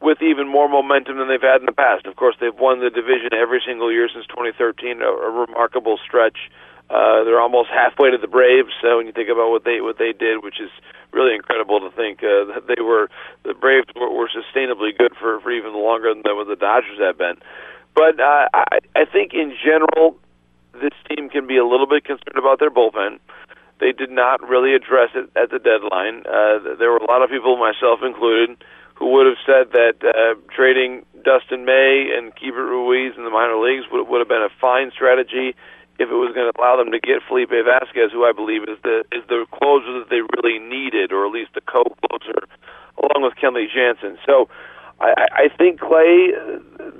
with even more momentum than they've had in the past. Of course, they've won the division every single year since 2013, a, a remarkable stretch. Uh, they're almost halfway to the Braves. So when you think about what they what they did, which is really incredible to think uh, that they were the Braves were, were sustainably good for for even longer than what the Dodgers have been. But uh, I, I think in general, this team can be a little bit concerned about their bullpen. They did not really address it at the deadline. Uh, there were a lot of people, myself included, who would have said that uh, trading Dustin May and Keibert Ruiz in the minor leagues would, would have been a fine strategy if it was going to allow them to get Felipe Vasquez, who I believe is the is the closer that they really needed, or at least the co-closer, along with Kenley Jansen. So I, I think Clay,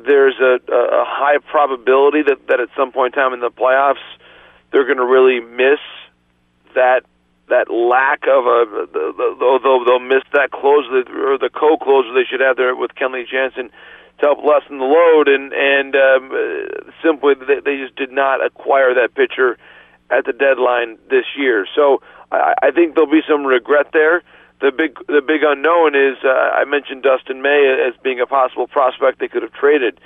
there's a, a high probability that that at some point in time in the playoffs, they're going to really miss that that lack of a although they'll miss that close or the co-closer they should have there with Kenley Jansen to help lessen the load and and um, simply they, they just did not acquire that pitcher at the deadline this year. So I, I think there'll be some regret there. The big the big unknown is uh, I mentioned Dustin May as being a possible prospect they could have traded.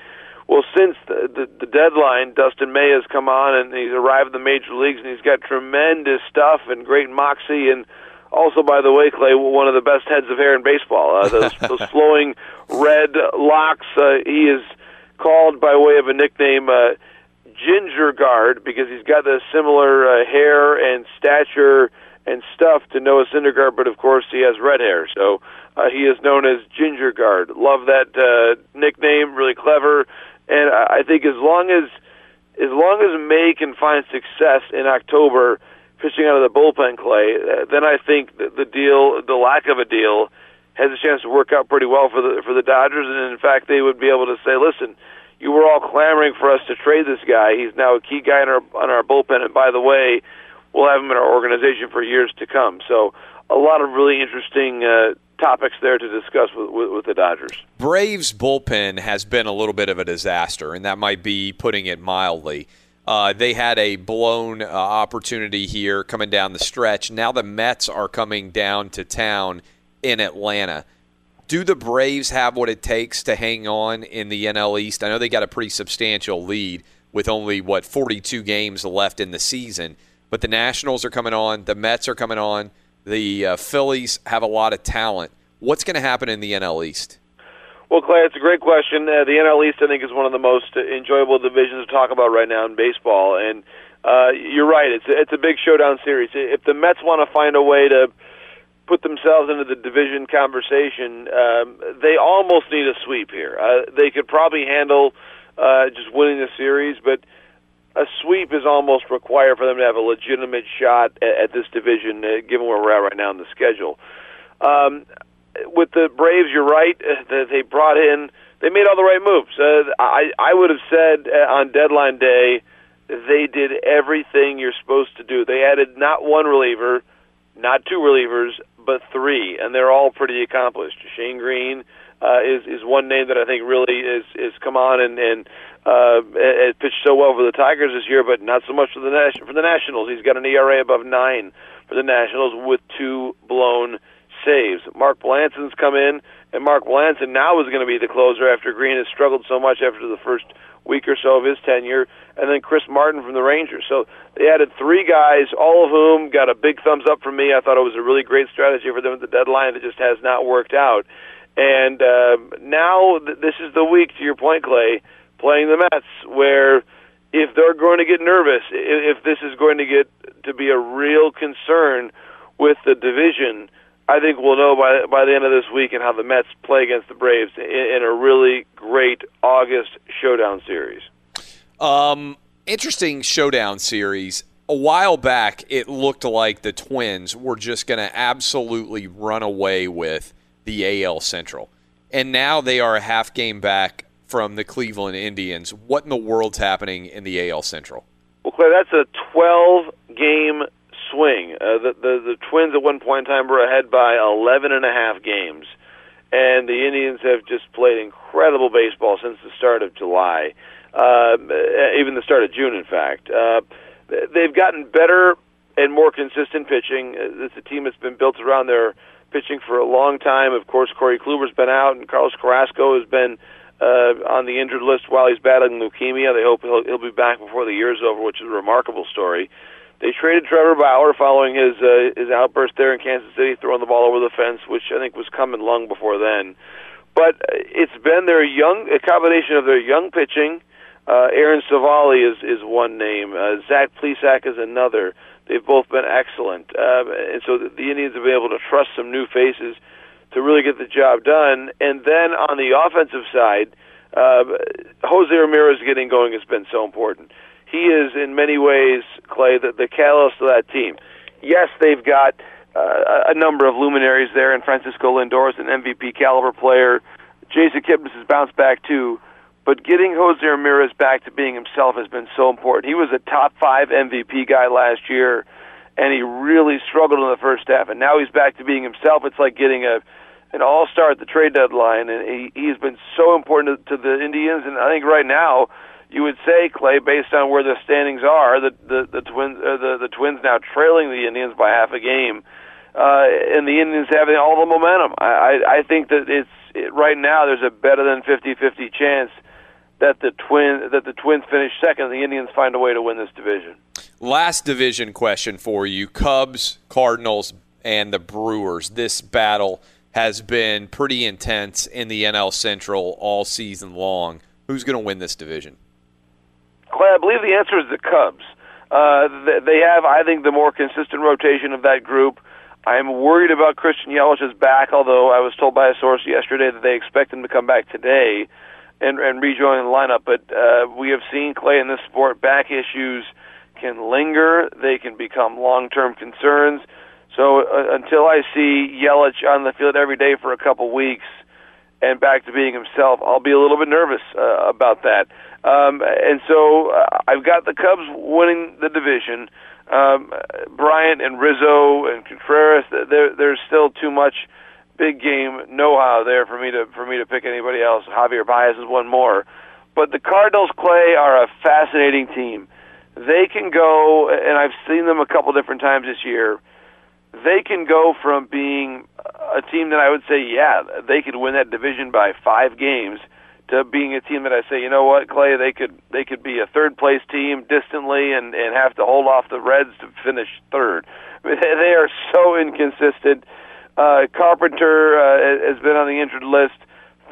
Well, since the, the, the deadline, Dustin May has come on and he's arrived in the major leagues and he's got tremendous stuff and great moxie and also, by the way, Clay, one of the best heads of hair in baseball. Uh, those, [laughs] those flowing red locks. Uh, he is called by way of a nickname uh, Gingergaard because he's got the similar uh, hair and stature and stuff to Noah Syndergaard, but of course he has red hair, so uh, he is known as Gingergaard. Love that uh, nickname, really clever, and I think as long as as long as May can find success in October pitching out of the bullpen, Clay, uh, then I think the deal, the lack of a deal, has a chance to work out pretty well for the for the Dodgers, and in fact they would be able to say, listen. You were all clamoring for us to trade this guy. He's now a key guy in our on our bullpen. And by the way, we'll have him in our organization for years to come. So a lot of really interesting uh, topics there to discuss with, with, with, the Dodgers. Braves bullpen has been a little bit of a disaster, and that might be putting it mildly. Uh, they had a blown uh, opportunity here coming down the stretch. Now the Mets are coming down to town in Atlanta. Do the Braves have what it takes to hang on in the NL East? I know they got a pretty substantial lead with only, what, 42 games left in the season. But the Nationals are coming on, the Mets are coming on, the uh, Phillies have a lot of talent. What's going to happen in the NL East? Well, Clay, it's a great question. Uh, the NL East, I think, is one of the most enjoyable divisions to talk about right now in baseball. And uh, you're right; it's a, it's a big showdown series. If the Mets want to find a way to put themselves into the division conversation, um, they almost need a sweep here. Uh, they could probably handle uh, just winning the series, but a sweep is almost required for them to have a legitimate shot at, at this division, uh, given where we're at right now in the schedule. Um, with the Braves, you're right. Uh, they brought in, they made all the right moves. Uh, I I would have said uh, on deadline day, they did everything you're supposed to do. They added not one reliever, not two relievers, but three, and they're all pretty accomplished. Shane Greene uh, is is one name that I think really is is come on and and uh, has pitched so well for the Tigers this year, but not so much for the Nas- for the Nationals. He's got an ERA above nine for the Nationals with two blown saves. Mark Melancon's come in, and Mark Melancon now is going to be the closer after Greene has struggled so much after the first week or so of his tenure, and then Chris Martin from the Rangers. So they added three guys, all of whom got a big thumbs up from me. I thought it was a really great strategy for them at the deadline that just has not worked out. And uh, now th- this is the week, to your point, Clay, playing the Mets, where if they're going to get nervous, if this is going to get to be a real concern with the division, I think we'll know by by the end of this week and how the Mets play against the Braves in, in a really great August showdown series. Um, interesting showdown series. A while back, it looked like the Twins were just going to absolutely run away with the AL Central. And now they are a half game back from the Cleveland Indians. What in the world's happening in the AL Central? Well, Clay, that's a 12 game swing. Uh, the, the the Twins at one point in time were ahead by 11 and a half games, and the Indians have just played incredible baseball since the start of July, uh, even the start of June, in fact. Uh, they've gotten better and more consistent pitching. Uh, It's a team that's been built around their pitching for a long time. Of course, Corey Kluber's been out, and Carlos Carrasco has been uh, on the injured list while he's battling leukemia. They hope he'll, he'll be back before the year's over, which is a remarkable story. They traded Trevor Bauer following his uh, his outburst there in Kansas City, throwing the ball over the fence, which I think was coming long before then. But it's been their young a combination of their young pitching. Uh, Aaron Civale is is one name. Uh, Zach Plesac is another. They've both been excellent, uh, and so the, the Indians have been able to trust some new faces to really get the job done. And then on the offensive side, uh, Jose Ramirez getting going has been so important. He is in many ways, Clay, the, the catalyst of that team. Yes, they've got uh, a number of luminaries there, and Francisco Lindor is an MVP caliber player. Jason Kipnis has bounced back too, but getting Jose Ramirez back to being himself has been so important. He was a top five MVP guy last year, and he really struggled in the first half, and now he's back to being himself. It's like getting a an all star at the trade deadline, and he he's been so important to, to the Indians. And I think right now, you would say Clay, based on where the standings are, that the the Twins uh, the the Twins now trailing the Indians by half a game, uh, and the Indians having all the momentum. I I, I think that it's it, right now there's a better than 50-50 chance that the twin that the Twins finish second, and the Indians find a way to win this division. Last division question for you Cubs, Cardinals, and the Brewers. This battle has been pretty intense in the NL Central all season long. Who's going to win this division? Clay, I believe the answer is the Cubs. Uh, they have, I think, the more consistent rotation of that group. I'm worried about Christian Yelich's back, although I was told by a source yesterday that they expect him to come back today and, and rejoin the lineup. But uh, we have seen Clay in this sport back issues can linger; they can become long-term concerns. So uh, until I see Yelich on the field every day for a couple weeks and back to being himself, I'll be a little bit nervous uh, about that. Um, and so uh, I've got the Cubs winning the division. Um, Bryant and Rizzo and Contreras, there, there's still too much big game know-how there for me to for me to pick anybody else. Javier Baez is one more, but the Cardinals, Clay, are a fascinating team. They can go, and I've seen them a couple different times this year they can go from being a team that I would say, yeah, they could win that division by five games, to being a team that I say, you know what, Clay, they could they could be a third place team distantly and and have to hold off the Reds to finish third. I [laughs] mean, they, they are so inconsistent. Uh, Carpenter uh, has been on the injured list.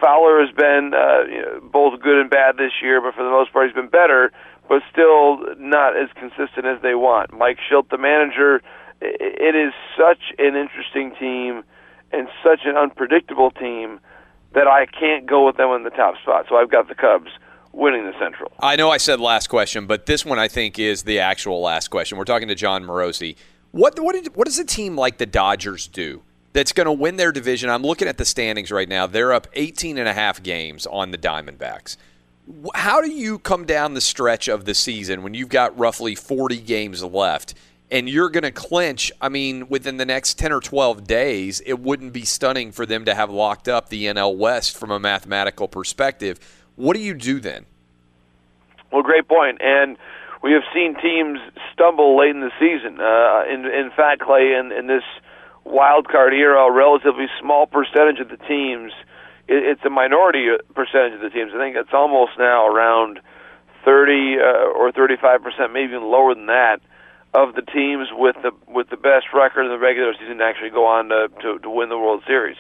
Fowler has been uh, you know, both good and bad this year, but for the most part, he's been better, but still not as consistent as they want. Mike Shildt, the manager it is such an interesting team and such an unpredictable team that I can't go with them in the top spot. So I've got the Cubs winning the Central. I know I said last question, but this one I think is the actual last question. We're talking to Jon Morosi. What what did, what does a team like the Dodgers do that's going to win their division? I'm looking at the standings right now. They're up 18 and a half games on the Diamondbacks. How do you come down the stretch of the season when you've got roughly 40 games left and you're going to clinch, I mean, within the next 10 or 12 days, it wouldn't be stunning for them to have locked up the NL West from a mathematical perspective. What do you do then? Well, great point. And we have seen teams stumble late in the season. Uh, in, in fact, Clay, in, in this wild card era, a relatively small percentage of the teams, it, it's a minority percentage of the teams. I think it's almost now around 30 uh, or 35 percent, maybe even lower than that, of the teams with the with the best record in the regular season actually go on to to, to win the World Series.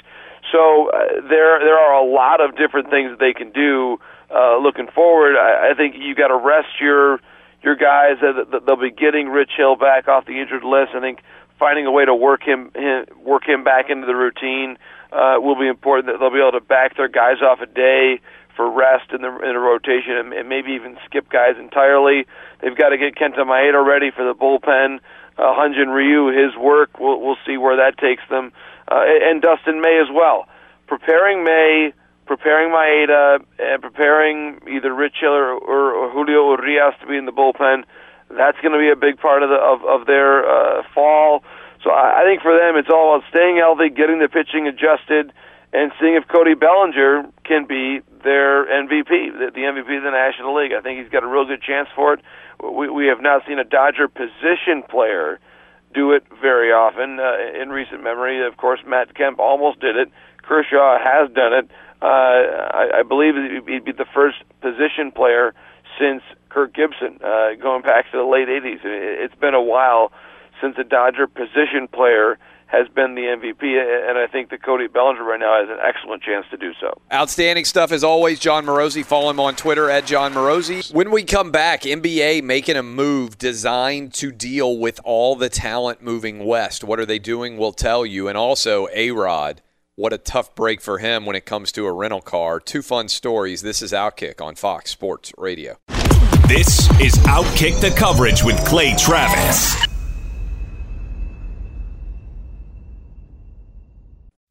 So uh, there there are a lot of different things that they can do. Uh, looking forward, I, I think you got to rest your your guys. Uh, they'll be getting Rich Hill back off the injured list. I think finding a way to work him, him work him back into the routine uh, will be important. That They'll be able to back their guys off a day for rest in the in a rotation and, and maybe even skip guys entirely. They've got to get Kenta Maeda ready for the bullpen. Uh, Hyun-jin Ryu, his work, we'll, we'll see where that takes them, uh, and Dustin May as well. Preparing May, preparing Maeda, and preparing either Rich Hill or, or, or Julio Urias to be in the bullpen. That's going to be a big part of the of, of their uh, fall. So I, I think for them, it's all about staying healthy, getting the pitching adjusted, and seeing if Cody Bellinger can be their MVP, the, MVP of the National League. I think he's got a real good chance for it. We, we have not seen a Dodger position player do it very often uh, in recent memory. Of course, Matt Kemp almost did it. Kershaw has done it. Uh, I, I believe he'd be the first position player since Kirk Gibson, uh, going back to the late '80s. It's been a while since a Dodger position player has been the MVP, and I think that Cody Bellinger right now has an excellent chance to do so. Outstanding stuff as always, Jon Morosi. Follow him on Twitter at Jon Morosi. When we come back, NBA making a move designed to deal with all the talent moving west. What are they doing? We'll tell you. And also, A Rod. What a tough break for him when it comes to a rental car. Two fun stories. This is Outkick on Fox Sports Radio. This is Outkick the coverage with Clay Travis.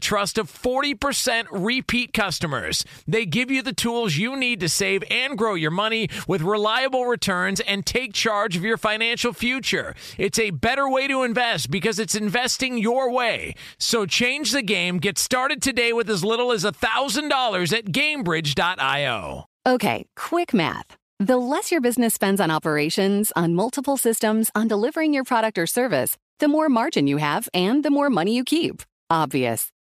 trust of 40% repeat customers. They give you the tools you need to save and grow your money with reliable returns and take charge of your financial future. It's a better way to invest because it's investing your way. So change the game. Get started today with as little as $1,000 at gainbridge.io. Okay, quick math. The less your business spends on operations, on multiple systems, on delivering your product or service, the more margin you have and the more money you keep. Obvious.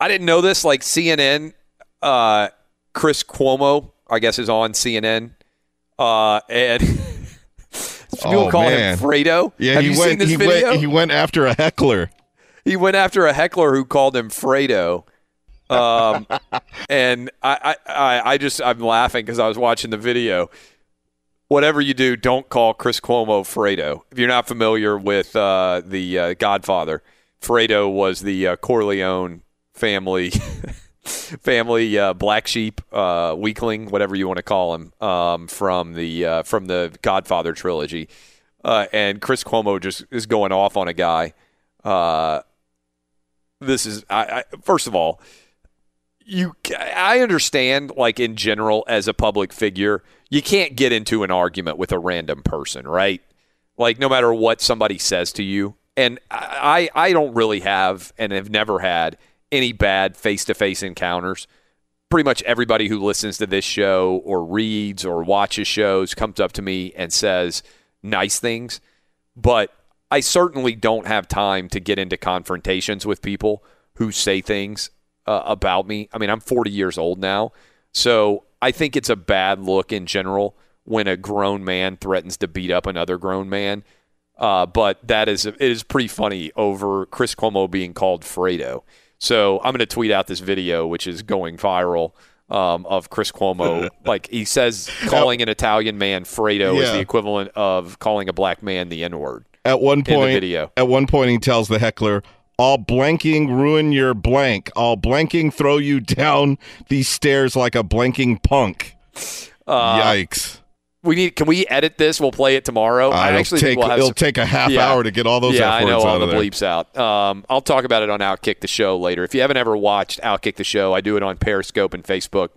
I didn't know this. Like CNN, uh, Chris Cuomo, I guess, is on CNN, uh, and [laughs] people Oh, call man. him Fredo. Yeah, Have he you went. seen this he video? went. He went after a heckler. he went after a heckler who called him Fredo. Um, [laughs] and I, I, I, just I'm laughing because I was watching the video. Whatever you do, don't call Chris Cuomo Fredo. If you're not familiar with uh, the uh, Godfather, Fredo was the uh, Corleone family [laughs] family uh, black sheep uh, weakling, whatever you want to call him, um, from the uh, from the Godfather trilogy. Uh, and Chris Cuomo just is going off on a guy. Uh, this is I, I first of all, you I understand like in general as a public figure, you can't get into an argument with a random person, right? Like no matter what somebody says to you. And I I don't really have and have never had any bad face-to-face encounters. Pretty much everybody who listens to this show or reads or watches shows comes up to me and says nice things, but I certainly don't have time to get into confrontations with people who say things uh, about me. I mean, I'm 40 years old now, so I think it's a bad look in general when a grown man threatens to beat up another grown man. Uh, but that is it is pretty funny over Chris Cuomo being called Fredo. So I'm going to tweet out this video, which is going viral. Um, of Chris Cuomo, [laughs] like he says, calling an Italian man Fredo is the equivalent of calling a black man the N word. At one In the point, video. at one point, he tells the heckler, "I'll blanking ruin your blank. I'll blanking throw you down these stairs like a blanking punk." Uh, Yikes! We need. Can we edit this? We'll play it tomorrow. Uh, I actually take- think we'll have it'll some- take a half Yeah. hour to get all those Yeah, I know all the there. bleeps out. Um, I'll talk about it on Outkick the Show later. If you haven't ever watched Outkick the Show, I do it on Periscope and Facebook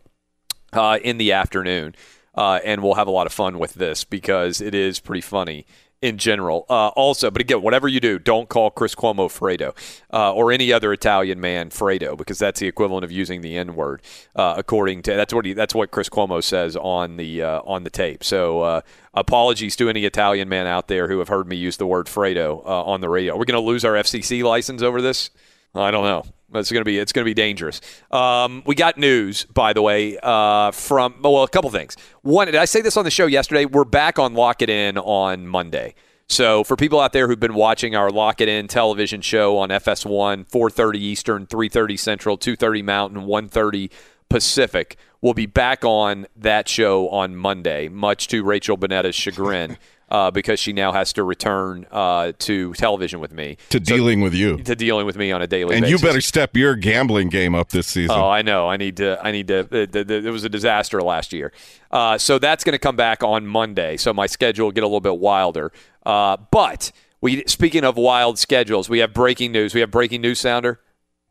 uh, in the afternoon, uh, and we'll have a lot of fun with this because it is pretty funny in general. Uh, also, but again, whatever you do, don't call Chris Cuomo Fredo uh, or any other Italian man Fredo because that's the equivalent of using the N word. Uh, according to that's what he, that's what Chris Cuomo says on the uh, on the tape. So uh, apologies to any Italian man out there who have heard me use the word Fredo uh, on the radio. We're going to lose our FCC license over this. I don't know. It's going to be it's going to be dangerous. Um, we got news, by the way, uh, from well, a couple things. One, did I say this on the show yesterday? We're back on Lock It In on Monday. So for people out there who've been watching our Lock It In television show on FS1, 4:30 Eastern, 3:30 Central, 2:30 Mountain, 1:30 Pacific, we'll be back on that show on Monday, much to Rachel Bonnetta's chagrin. [laughs] Uh, because she now has to return uh, to television with me To dealing with you, to dealing with me on a daily and basis. you better step your gambling game up this season. Oh, I know. I need to. I need to. It, it, it was a disaster last year. Uh, so that's going to come back on Monday. So my schedule will get a little bit wilder. Uh, but we, speaking of wild schedules, we have breaking news. We have breaking news sounder.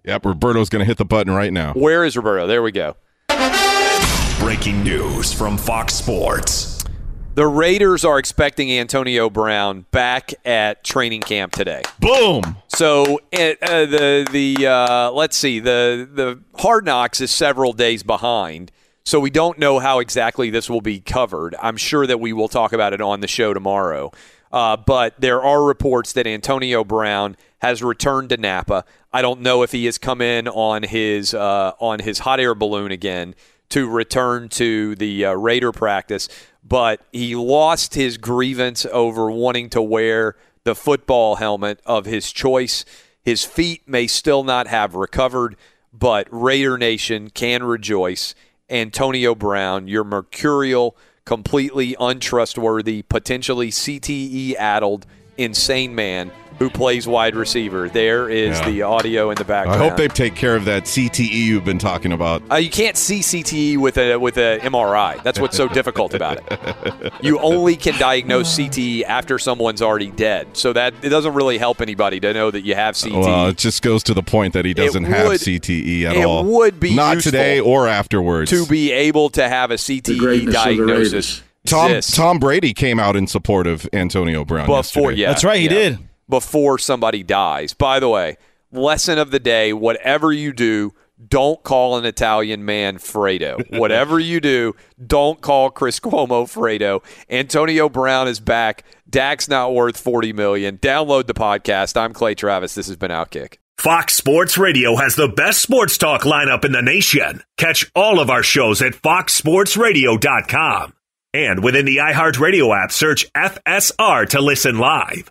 Yep, Roberto's going to hit the button right now. Where is Roberto? There we go. Breaking news from Fox Sports. The Raiders are expecting Antonio Brown back at training camp today. Boom. So uh, the the uh, let's see the the Hard Knocks is several days behind, so we don't know how exactly this will be covered. I'm sure that we will talk about it on the show tomorrow. Uh, but there are reports that Antonio Brown has returned to Napa. I don't know if he has come in on his uh, on his hot air balloon again to return to the uh, Raider practice, but he lost his grievance over wanting to wear the football helmet of his choice. His feet may still not have recovered, but Raider Nation can rejoice. Antonio Brown, your mercurial, completely untrustworthy, potentially CTE addled, insane man who plays wide receiver. There is Yeah. the audio in the background. I hope they take care of that CTE you've been talking about. Uh, you can't see CTE with a with a MRI. That's what's so difficult about it. [laughs] You only can diagnose CTE after someone's already dead. So that it doesn't really help anybody to know that you have CTE. Well, it just goes to the point that he doesn't have CTE at it all. would be not today or afterwards. to be able to have a CTE diagnosis. Tom Tom Brady came out in support of Antonio Brown before yesterday. yeah, that's right, he yeah. Before somebody dies. By the way, lesson of the day: whatever you do, don't call an Italian man Fredo. [laughs] whatever you do, don't call Chris Cuomo Fredo. Antonio Brown is back. Dak's not worth forty million. Download the podcast. I'm Clay Travis. This has been Outkick. Fox Sports Radio has the best sports talk lineup in the nation. Catch all of our shows at foxsportsradio.com. And within the iHeartRadio app, search FSR to listen live.